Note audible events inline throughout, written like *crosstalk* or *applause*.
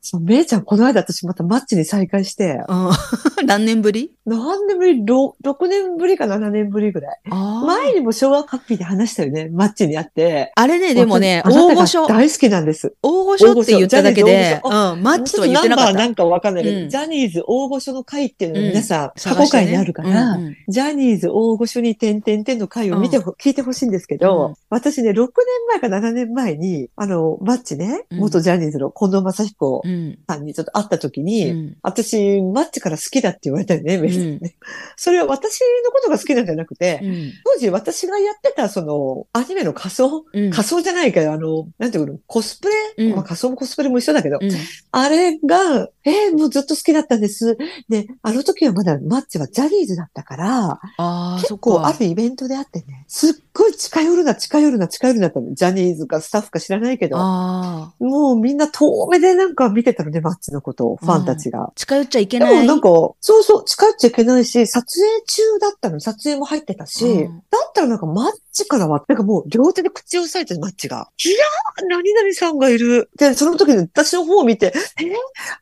そう、めいちゃん、この間私またマッチに再会して、何年ぶり？何年ぶり ?6 年ぶりか7年ぶりぐらい。前にも昭和カッピーで話したよね？マッチに会って。あれね、でもね、大御所、大好きなんです。大御所って言っただけで、うん、マッチとは言ってなかった。ナンバーなんかわかんないけど、うんジャニーズ大御所の会っていうの皆さん、過去回にあるから、うんうんジャニーズ大御所に点々点の回を見てほ、聞いてほしいんですけど、うん私ね、6年前か7年前に、あの、マッチね、うん元ジャニーズの近藤正彦うん。さんにちょっと会った時に、うん私、マッチから好きだって言われたよね、メイさんね。それは私のことが好きなんじゃなくて、うん当時私がやってた、その、アニメの仮装、うん仮装じゃないけど、あの、なんていうの、コスプレ、うんまあ仮装もコスプレも一緒だけど、うんあれが、えーもうずっと好きだったんです。で、あの時はまだマッチはジャニーズだったから、結構あか。るイベントであってね、すっごい近寄るな、近寄るな、近寄るなってジャニーズかスタッフか知らないけど。もうみんな遠目でなんか見てたのね、マッチのことを、ファンたちが。近寄っちゃいけでない。もなんか、そうそう、近寄っちゃいけないし、撮影中だったの、撮影も入ってたし、うん。だったらなんかマッチからは、なんかもう両手で口を押さえてるマッチが、いやー、何々さんがいる。で、その時に私の方を見て、えー、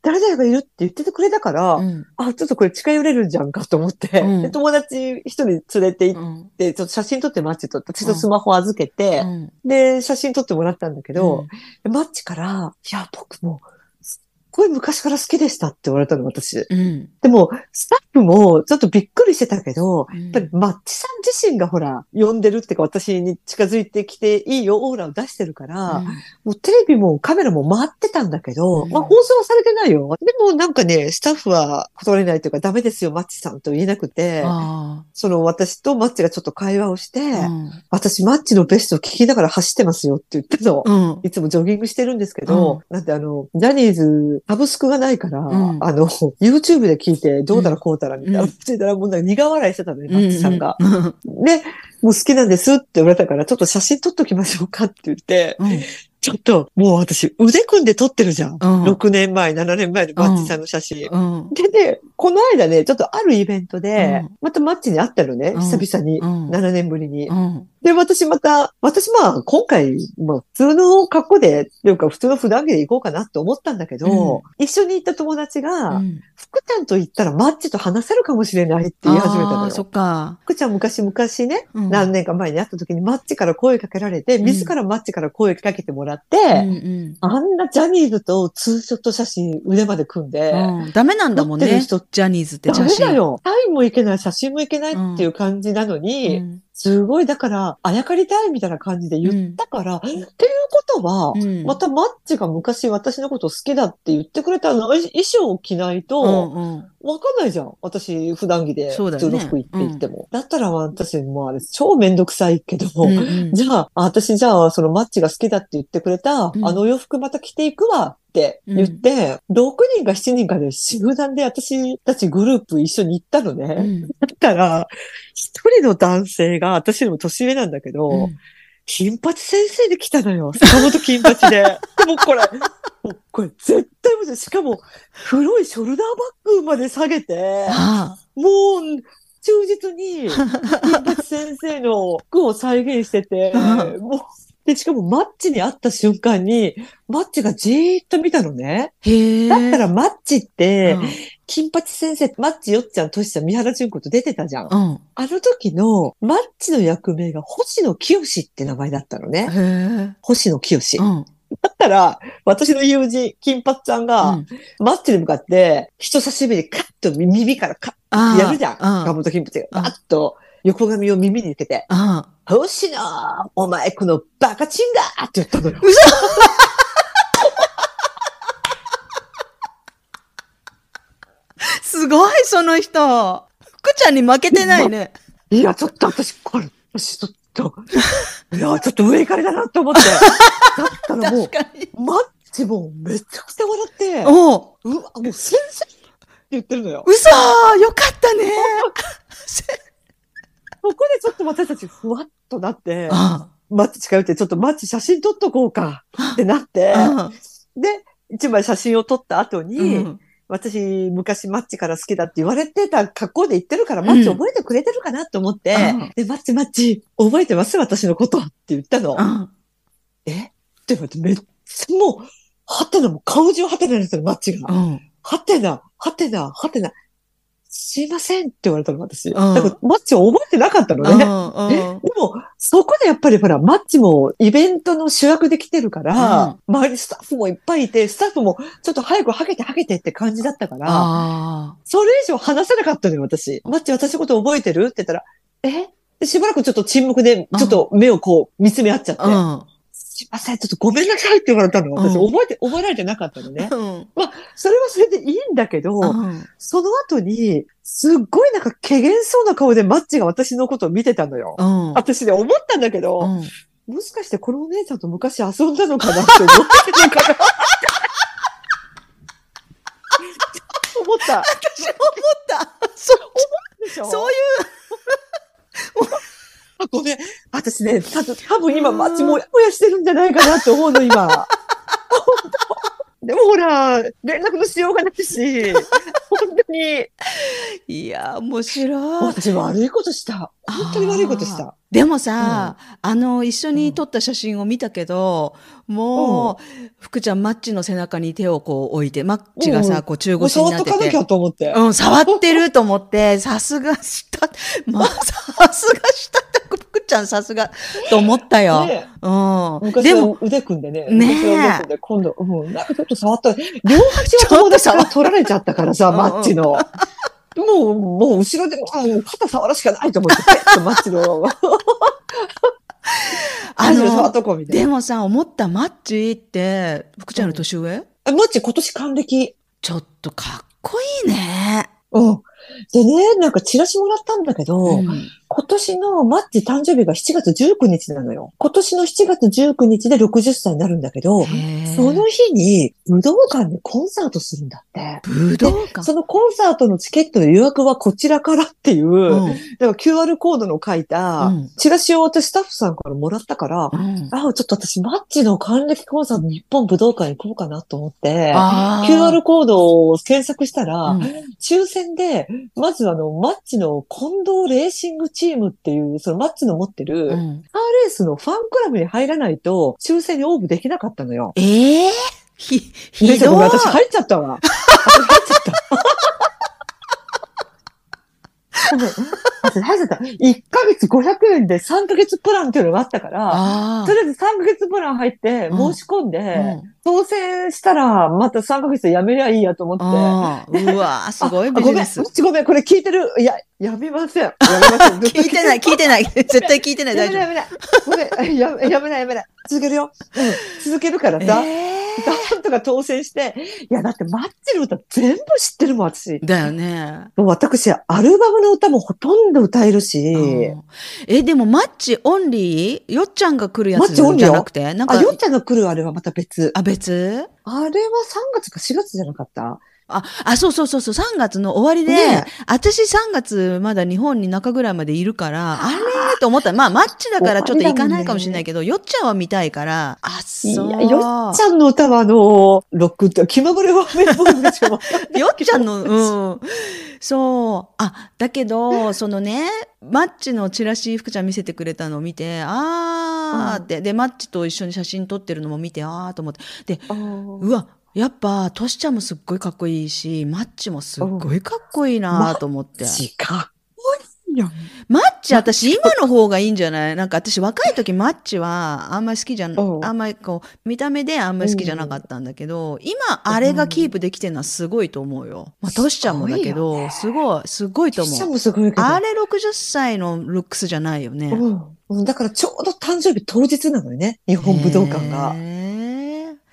誰々がいるって言っててくれたから、うん。あ、ちょっとこれ近寄れるんじゃんかと思って、うん。で友達一人連れて行っうん。て、ちょっと写真撮ってマッチと、私のスマホ預けて、うん。で、写真撮ってもらったんだけど、マッチから、いや、僕も、ごい昔から好きでしたって言われたの、私。うん。でも、スタッフもちょっとびっくりしてたけど、うんやっぱりマッチさん自身がほら、呼んでるっていうか私に近づいてきていいよ、オーラを出してるから、もうテレビもカメラも回ってたんだけど、うんまあ放送はされてないよ。でもなんかね、スタッフは断れないというかダメですよ、マッチさんと言えなくて、あその私とマッチがちょっと会話をして、私マッチのベストを聞きながら走ってますよって言ってたの。うん。いつもジョギングしてるんですけど、なんてあの、ジャニーズ、サブスクがないから、んあの、*laughs* YouTube で聞いて、どうだらこうだらみたいな、うんって言ったらもうなんか苦笑いしてたのね、マッチさんが。うん。で、もう好きなんですって言われたから、ちょっと写真撮っときましょうかって言って、うん。ちょっと、もう私、腕組んで撮ってるじゃん。うん6年前、7年前のマッチさんの写真。うん。でね、この間ね、ちょっとあるイベントで、うんまたマッチに会ったのね、うん久々に。うん7年ぶりに。うん。で、私また、私まあ、今回、まあ、普通の格好で、というか普通の普段着で行こうかなって思ったんだけど、一緒に行った友達が、うん福ちゃんと言ったらマッチと話せるかもしれないって言い始めたのああ、そよ。っか。福ちゃん昔々ね、うん何年か前に会った時にマッチから声かけられて、ん自らマッチから声かけてもらって、うんあんなジャニーズとツーショット写真腕まで組んで。ダメなんだもんね。ジャニーズってダ写真。メだよ。タイもいけない、写真もいけないっていう感じなのに、うんすごい、だから、あやかりたいみたいな感じで言ったから、っていうことは、うんまたマッチが昔私のこと好きだって言ってくれたの、衣装を着ないと、うんうん。わかんないじゃん。私、普段着で、普通の服着て行っても。だったら私、もうあれ、超めんどくさいけど、うんうんじゃあ、あ私じゃあ、そのマッチが好きだって言ってくれた、うんあの洋服また着ていくわって言って、6人か7人かで集団で私たちグループ一緒に行ったのね。うん *laughs* だったら、一人の男性が、私よりも年上なんだけど、うん金八先生で来たのよ。坂本金八で。*laughs* もうこれ、もうこれ絶対無理。しかも、黒いショルダーバッグまで下げて、あもう、忠実に、金八先生の服を再現してて、うもう、で、しかもマッチに会った瞬間に、マッチがじーっと見たのね。へえ。だったらマッチって、うん金八先生、マッチよっちゃん、としちゃん、三原淳子と出てたじゃん。うん。あの時のマッチの役名が星野清って名前だったのね。へえ。星野清。うん。だったら、私の友人、金髪ちゃんが、うんマッチに向かって、人差し指でカッと耳からカッああてやるじゃん。うん岡本金八がうんバッと横髪を耳につけて、あ星野お前このバカチンガーって言ったのよ。すごい、その人。福ちゃんに負けてないね。いや、ちょっと私、これ、私ちょっと、いや、ちょっと上行かれだなって思って。だったらもう。マッチもめちゃくちゃ笑って、おううわ、もう先生って言ってるのよ。嘘よかったね。ここでちょっと私たちふわっとなって、あマッチ近寄って、ちょっとマッチ写真撮っとこうかってなって、あで、一枚写真を撮った後に、うん私、昔マッチから好きだって言われてた格好で言ってるから、マッチ覚えてくれてるかなと思って、うんで、マッチマッチ、覚えてます私のことって言ったの。うんえ？って言われて、めっちゃもう、はてな、もう顔中はてなですよ、マッチが。うん。はてな、はてな、はてな。すいませんって言われたの、私。んだから、マッチを覚えてなかったのね。うん。でも、そこでやっぱりほら、マッチもイベントの主役で来てるから、周りにスタッフもいっぱいいて、スタッフもちょっと早くはけてはけてって感じだったから、あそれ以上話せなかったのよ、私。マッチ私のこと覚えてるって言ったら、え？でしばらくちょっと沈黙で、ちょっと目をこう見つめ合っちゃって、あ。すいません、ちょっとごめんなさいって言われたの。私、うん覚えて、覚えられてなかったのね。うん。それはそれでいいんだけど、うん。その後に、すっごいなんか、怪げそうな顔でマッチが私のことを見てたのよ。うん。私ね、思ったんだけど、うん。もしかしてこのお姉ちゃんと昔遊んだのかなって思ってるのかな *laughs* 思った。私も思った。そう、でしょ？そういう。*laughs* あごめん。私ね、た多分今、マッチもやもやしてるんじゃないかなって思うの、今。でもほら、連絡のしようがないし、本当に、いや、面白い。私悪いことした。本当に悪いことした。でもさ、あの、一緒に撮った写真を見たけど、もう、福ちゃん、マッチの背中に手をこう置いて、マッチがさ、うんこう中腰になってて触っとかなき。ゃと思って。うん、触ってると思って、さすがした、まあ、さすがしたちゃんさすが、と思ったよ。ねうん。昔でも、は腕組んでね。ねえ今度、うん、なんかちょっと触った。両端は友達から取られちゃったからさ、うんうんマッチの。もう、もう後ろで、もう肩触るしかないと思って、ペッとマッチの、*laughs* あの。でもさ、思ったマッチって、福ちゃんの年上、えマッチ今年還暦。ちょっとかっこいいね。うん。でね、なんかチラシもらったんだけど、うん今年のマッチ誕生日が7月19日なのよ。今年の7月19日で60歳になるんだけど、その日に武道館でコンサートするんだって。武道館？そのコンサートのチケットの予約はこちらからっていう、うん。だから QR コードの書いたうん、チラシを私スタッフさんからもらったから、うん。あ、ちょっと私マッチの還暦コンサート日本武道館行こうかなと思って、QR コードを検索したら、うん。抽選で、まずあの、マッチの近藤レーシングチームっていう、そのマッチの持ってる、カーレうんースのファンクラブに入らないと、抽選に応募できなかったのよ。ええひ、ひでごめんどい。私入っちゃったわ。*laughs* 私入っちゃった。ごめん。私入っちゃった。1ヶ月500円で3ヶ月プランっていうのがあったから、とりあえず3ヶ月プラン入って申し込んで、あ。当選したらまた3ヶ月でやめりゃいいやと思って。うんうわすごいごめん、ビジネス。ごめん、これ聞いてる。いや、やめません。せん。聞いてない、聞いてない。絶対聞いてない、大丈夫。やめない、やめない。ごめん、やめない、やめない。続けるよ。うん、続けるからさ。えなんとか当選して。いや、だってマッチの歌全部知ってるもん、私ー。だよね。もう私、アルバムの歌もほとんど歌えるし。うんえ、でもマッチオンリー？よっちゃんが来るやつマッチオンリーよじゃなくて？なんあ、か、よっちゃんが来るあれはまた別。あ、別？あれは3月か4月じゃなかった？あ、あ、そうそうそうそう、3月の終わりで、ねえ。私3月まだ日本に中ぐらいまでいるから、あ。れ？と思った。ら、まあマッチだからちょっと行かないかもしれないけど、よっちゃんは見たいから、あ、そう。よっちゃんの歌はあの、ロックって、気まぐれはメンボーでしかわかんないよっちゃんの、うん。そう。あ、だけど、そのね、マッチのチラシ、福ちゃん見せてくれたのを見て、あーって、で、マッチと一緒に写真撮ってるのも見て、あーと思って。で、うわ、やっぱ、トシちゃんもすっごいかっこいいし、マッチもすっごいかっこいいなと思って。ちかっこいいよ。マッチ、私、今の方がいいんじゃない？なんか私、若い時、マッチは、あんまり好きじゃん、うんあんまりこう、見た目であんまり好きじゃなかったんだけど、今、あれがキープできてるのはすごいと思うよ。まあ、トシちゃんもだけど、すごい、すごいとトシちゃん思う。もすごいけど。あれ60歳のルックスじゃないよね。だからちょうど誕生日当日なのよね。日本武道館が。へー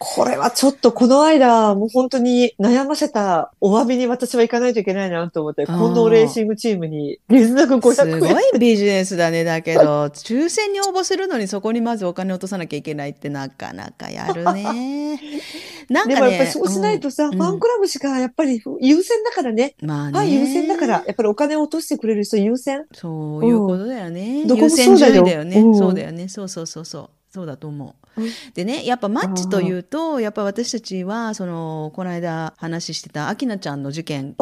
これはちょっとこの間、もう本当に悩ませたお詫びに私は行かないといけないなと思って、近藤レーシングチームに月額500円。すごいビジネスだね。だけど、抽選に応募するのにそこにまずお金落とさなきゃいけないってなかなかやるね。*laughs* なんかね。でもやっぱりそうしないとさ、うんファンクラブしかやっぱり優先だからね。まあね。ファン優先だから、やっぱりお金を落としてくれる人優先。そういうことだよね。どこも。そうだようんそうだよね。そうそうそうそう。そうだと思う。うん。でね、やっぱマッチというと、やっぱ私たちは、その、この間話してた、アキナちゃんの事件、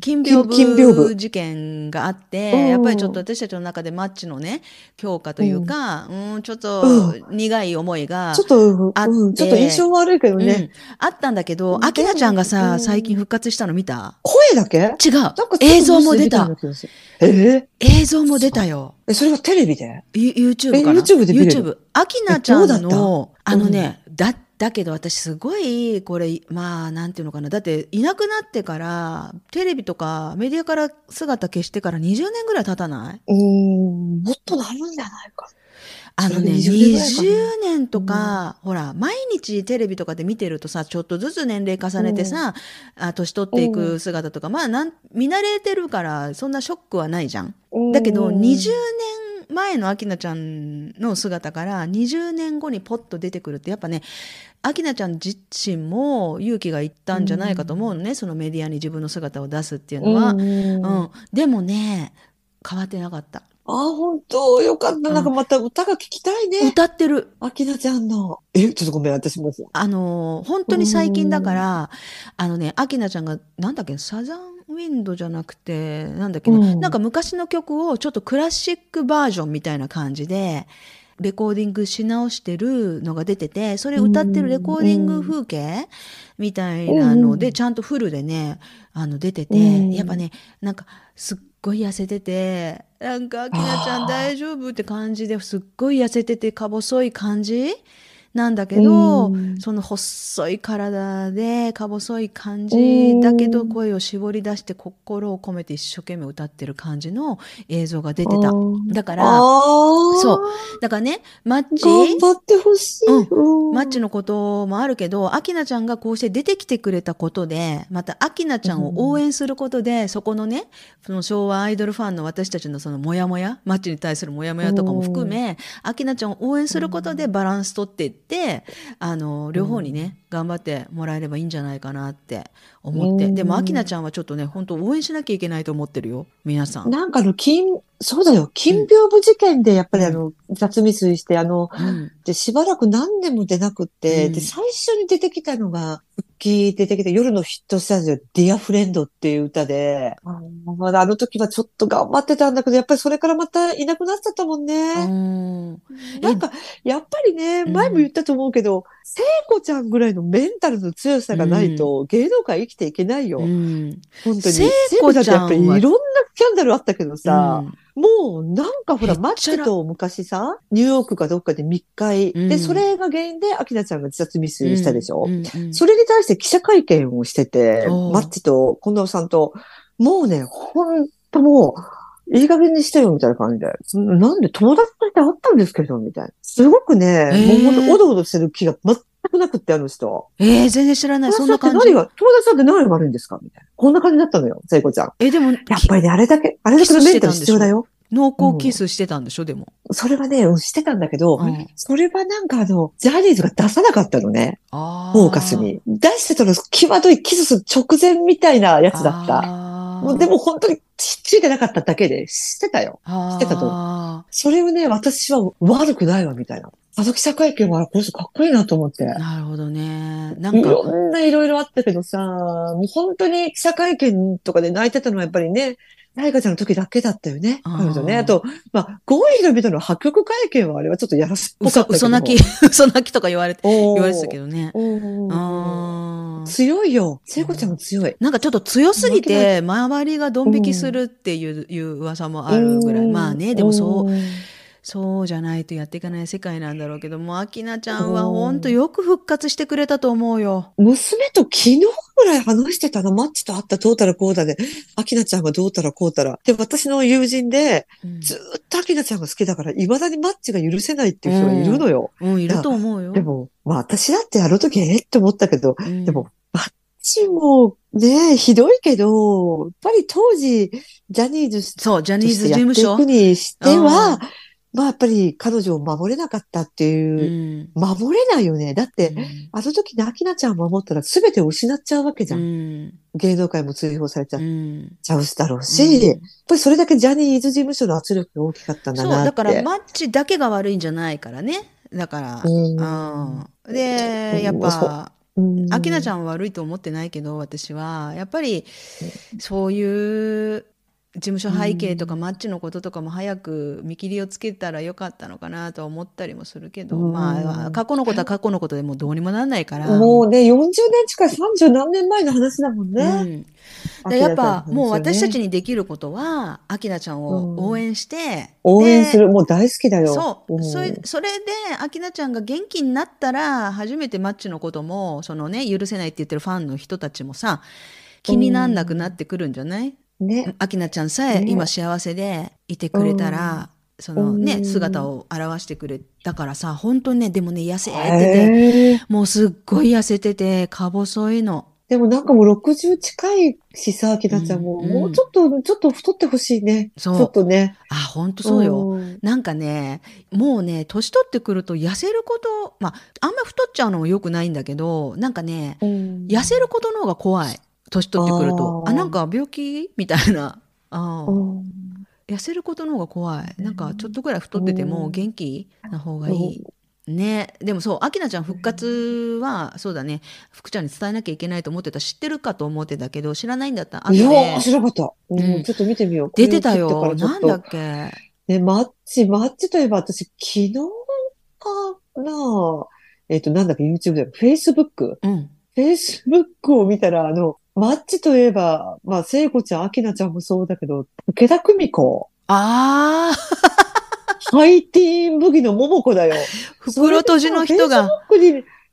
金屏風風。事件があって、うんやっぱりちょっと私たちの中でマッチのね、強化というか、うん、ちょっと苦い思いが、ちょっと、あって。うん、ちょっと印象悪いけどうん。ね。あったんだけど、うんアキナちゃんがうさ、ん。最近復活したの見た？声だけ？違う。映像も出た。ニュー？映像も出たよ。ーえ、それはテレビで？ユ YouTube かなえ YouTube で見れる YouTube。アキナちゃんの、あのね、だ、だけど私すごい、これ、まあ、なんていうのかな。だって、いなくなってから、テレビとかメディアから姿消してから20年ぐらい経たない？うーん、もっとなるんじゃないか。あのね、それ20年ぐらいかな。20年とか、ほら、毎日テレビとかで見てるとさ、ちょっとずつ年齢重ねてさ、あ年取っていく姿とか、まあなん、見慣れてるから、そんなショックはないじゃん。だけど、うん20年前のアキナちゃんの姿から20年後にポッと出てくるって、やっぱね、アキナちゃん自身も勇気がいったんじゃないかと思うのね、そのメディアに自分の姿を出すっていうのは。うんうん。でもね、変わってなかった。あ、本当よかった。なんかまた歌が聞きたいね。歌ってる。あきなちゃんの。え、ちょっとごめん、私もう。あのー本当に最近だから、あのね、アキナちゃんが、なんだっけ、サザンウィンドじゃなくて、なんだっけな、うんなんか昔の曲をちょっとクラシックバージョンみたいな感じで、レコーディングし直してるのが出てて、それ歌ってるレコーディング風景みたいなので、うんちゃんとフルでね、あの出てて、うんやっぱね、なんかすっごい痩せてて、なんかアキナちゃん大丈夫？って感じですっごい痩せててか細い感じ？なんだけど、うん。その細い体でか細い感じだけどうん声を絞り出して心を込めて一生懸命歌ってる感じの映像が出てた。だから、そう。だからね、マッチ、頑張ってほしい。うん。マッチのこともあるけど、アキナちゃんがこうして出てきてくれたことで、またアキナちゃんを応援することで、そこのね、その昭和アイドルファンの私たちのそのモヤモヤ、マッチに対するモヤモヤとかも含め、アキナちゃんを応援することでバランス取っていって、あの、両方にね、頑張ってもらえればいいんじゃないかなって思って。うんでもアキナちゃんはちょっとね、本当応援しなきゃいけないと思ってるよ、皆さん。なんかあの、金、そうだよ、金屏風事件でやっぱりあの、雑未遂して、あの、うん。で、しばらく何年も出なくって、うんで、最初に出てきたのが、復帰出てきた夜のヒットスタジオ、ディアフレンドっていう歌で、まだあの時はちょっと頑張ってたんだけど、やっぱりそれからまたいなくなっちゃったもんうね。ん。なんか、やっぱりね、うん前も言ったと思うけど、聖子ちゃんぐらいのメンタルの強さがないと、芸能界生きていけないよ。うん。本当に。聖聖子子ちゃんやっぱりいろんなスキャンダルあったけどさ、うんもうなんかほら、マッチと昔さ、ニューヨークかどっかで密会、うんで、それが原因で、アキナちゃんが自殺未遂したでしょ、それに対して記者会見をしてて、マッチと近藤さんと、もうね、ほんともう、いい加減にしてよ、みたいな感じで。なんで友達として会ったんですけど、みたいな。すごくね、ーもうほんとおどおどしてる気がなくって、あの人。えー、全然知らない。そんな感じ。何が、友達だって何が悪いんですか？みたいな。こんな感じだったのよ、聖子ちゃん。え、でも、やっぱりね、あれだけ、あれだけのメンタル必要だよ。濃厚キスしてたんでしょ、でも。それはね、うんしてたんだけど、うんそれはなんかあの、ジャニーズが出さなかったのね、あフォーカス。に。出してたの、際どいキスする直前みたいなやつだった。たもうでも、本当についてなかっただけで、してたよ。してたとそれをね、私は悪くないわ、みたいな。あの記者会見は、この人かっこいいなと思って。なるほどね。なんか、いろんないろいろあったけどさ、もう本当に記者会見とかで泣いてたのはやっぱりね、大花ちゃんの時だけだったよね。あー彼女ね。あと、まあ、ゴーイの人の破局会見はあれはちょっとやらせっぽか嘘、ったけど。嘘泣き、*laughs* 嘘泣きとか言われて、言言われてたけどね。強いよ。聖子ちゃんも強い。なんかちょっと強すぎて、周りがドン引きするっていう,、いう噂もあるぐらい。うんまあね、でもそう、んそうじゃないとやっていかない世界なんだろうけども、アキナちゃんはほんとよく復活してくれたと思うよ。娘と昨日ぐらい話してたの、マッチと会ったどうたらこうだで、アキナちゃんがどうたらこうたら。で、私の友人で、うんずーっとアキナちゃんが好きだから、未だにマッチが許せないっていう人がいるのよ。うん、いると思うよ。でも、まあ私だってあの時ええって思ったけど、うん、でも、マッチもね、ひどいけど、やっぱり当時、ジャニーズそう、ジャとニーズ事務所く。にしてはうん、まあやっぱり彼女を守れなかったってういう、ん。守れないよね。だって、あの時にアキナちゃんを守ったら全てを失っちゃうわけじうゃん。ん。芸能界も追放されちゃっうん。ちゃうだろうし、やっぱりそれだけジャニーズ事務所の圧力が大きかったんだそう、なって。だからマッチだけが悪いんじゃないからね。だから。うんうん。で、うんやっぱ、うんアキナちゃんは悪いと思ってないけど、私は、やっぱり、そういう、事務所背景とかマッチのこととかも早く見切りをつけたらよかったのかなとは思ったりもするけど、うんまあ、過去のことは過去のことでもうどうにもなんないから。もうね、40年近い、30何年前の話だもんね。うんでやっぱもう私たちにできることは、アキナちゃんを応援して、応援すでる。もう大好きだよ。そう、んそれそれで、アキナちゃんが元気になったら、初めてマッチのことも、そのね、許せないって言ってるファンの人たちもさ、気になんなくなってくるんじゃない？ね。アキナちゃんさえね今幸せでいてくれたら、そのね、うん姿を表してくれたからさ、本当にね、でもね、痩せてて、もうすっごい痩せてて、か細いの。でもなんかもう60近いしさ、アキナちゃんも、うんもうちょっと、ちょっと太ってほしいね。そうちょっとね。あ、本当そうよ。んなんかね、もうね、年取ってくると痩せること、まあ、あんま太っちゃうのも良くないんだけど、なんかね、うん痩せることの方が怖い。年取ってくると。あなんか病気みたいな。*laughs* あ痩せることの方が怖い。なんかちょっとぐらい太ってても元気な方がいい。ね。でもそう、アキナちゃん復活は、そうだね、福ちゃんに伝えなきゃいけないと思ってた。知ってるかと思ってたけど、知らないんだった。いや知らなかった。うんうんちょっと見てみよう。出てたよ。なんだっけ？ね、マッチ、マッチといえば私、昨日かなえっと、なんだっけ、YouTube で、Facebook。うん。Facebook を見たら、あの、マッチといえば、まあ、聖子ちゃん、アキナちゃんもそうだけど、武田久美子。ああ、ハイティーンブギの桃子だよ。*laughs* 袋閉じの人が。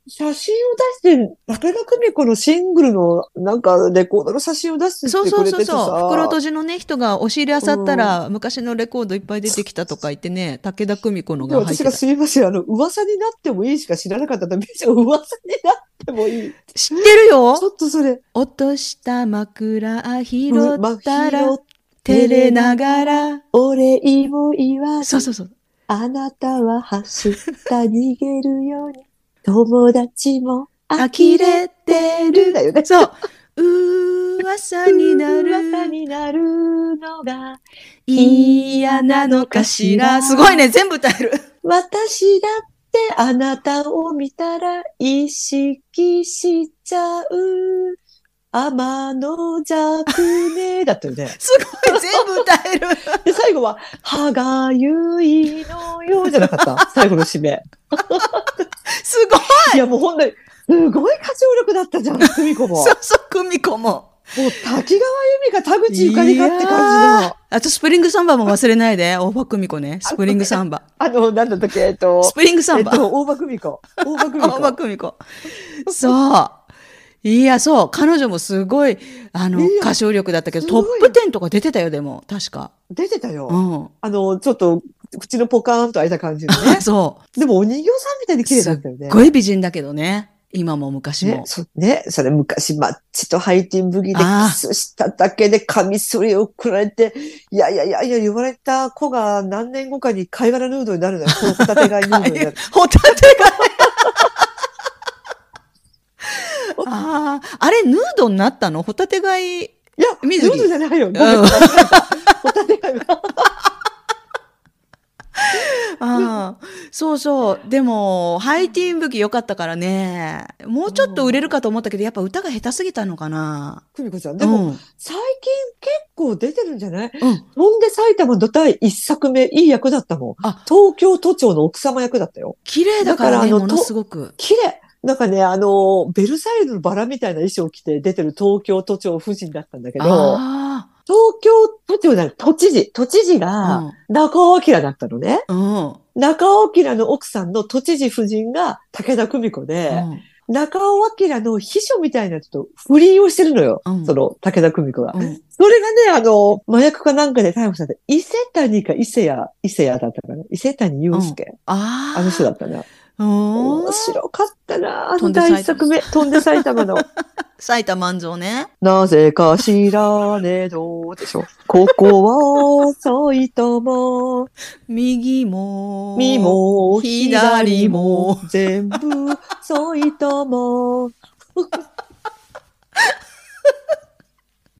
写真を出して、武田久美子のシングルの、なんか、レコードの写真を出してそうそうそうそう。さ。袋閉じのね、人が押し入れあさったら、昔のレコードいっぱい出てきたとか言ってね、武田久美子のでが入ってた私が。すみません、あの、噂になってもいいしか知らなかったんだ。別に噂になってもいい。知ってるよちょっとそれ、落とした枕拾ったら照れながら。お礼を言わずそうそうそう。あなたは走った逃げるように、友達も呆れてる。だよね。そう。噂にな噂る。になるのが、嫌なのかしら。すごいね、全部歌える。私だってあなたを見たら意識しちゃう。天の弱ね。だったよね。すごい、全部歌える。*laughs* で、最後は、歯がゆいのよ、じゃなかった？*laughs* 最後の締め。すごい。いや、もうほんとに、すごい歌唱力だったじゃん、久美子も。もうそうそう、久美子も。滝川由美か田口ゆかりかって感じの。あと、スプリングサンバも忘れないで。大場久美子ね。スプリングサンバ。あの、なんだったっけ、えっとス、プリングサンバ。えっと、大場久美子。大場久美 *laughs* 大場子。久美子。そう。いや、そう。彼女もすごい、あの歌唱力だったけど、トップ10とか出てたよ、でも。確か。出てたよ。うん。あの、ちょっと、口のポカーンと開いた感じのね。*laughs* そう。でも、お人形さんみたいに綺麗だったよねすっ。ごい美人だけどね。今も昔も。ね、そね、それ昔、マッチとハイティンブギであキスしただけでカミソリを送られて、いやいやいやいや言われた子が何年後かに貝殻ヌードになるのよ。*laughs* ホタテ貝ヌードになる。ホタテが。ああ、あれ、ヌードになったの？ホタテ貝。い？や、ヌードじゃないよ。ごめんうん間違えたホタテ貝が。*laughs* ああ、そうそう。でも、ハイティーン武器良かったからね。もうちょっと売れるかと思ったけど、やっぱ歌が下手すぎたのかな。久美子ちゃん。うでも、ん。最近結構出てるんじゃない？うん。飛んで埼玉の第一作目、いい役だったもん。あ東京都庁の奥様役だったよ。綺麗だからね、だからあのすごく。綺麗なんかね、あの、ベルサイユのバラみたいな衣装を着て出てる東京都庁夫人だったんだけど、あ東京都庁じゃない、都知事、都知事あが、中尾明だったのね。うん。うん。中尾明の奥さんの都知事夫人が武田久美子で、うん中尾明の秘書みたいな人と不倫をしてるのよ。うんその武田久美子が。うんそれがね、あの、麻薬かなんかで逮捕された、伊勢谷か伊勢谷、伊勢谷だったかな？伊勢谷祐介。ああ。あの人だったな。うん。面白かったな。あの飛んで第一作目、飛んで埼玉の。*laughs* 埼玉万蔵ね。なぜか知らねえどでしょ。ここは埼玉。右も。右も左も。全部埼玉。*laughs*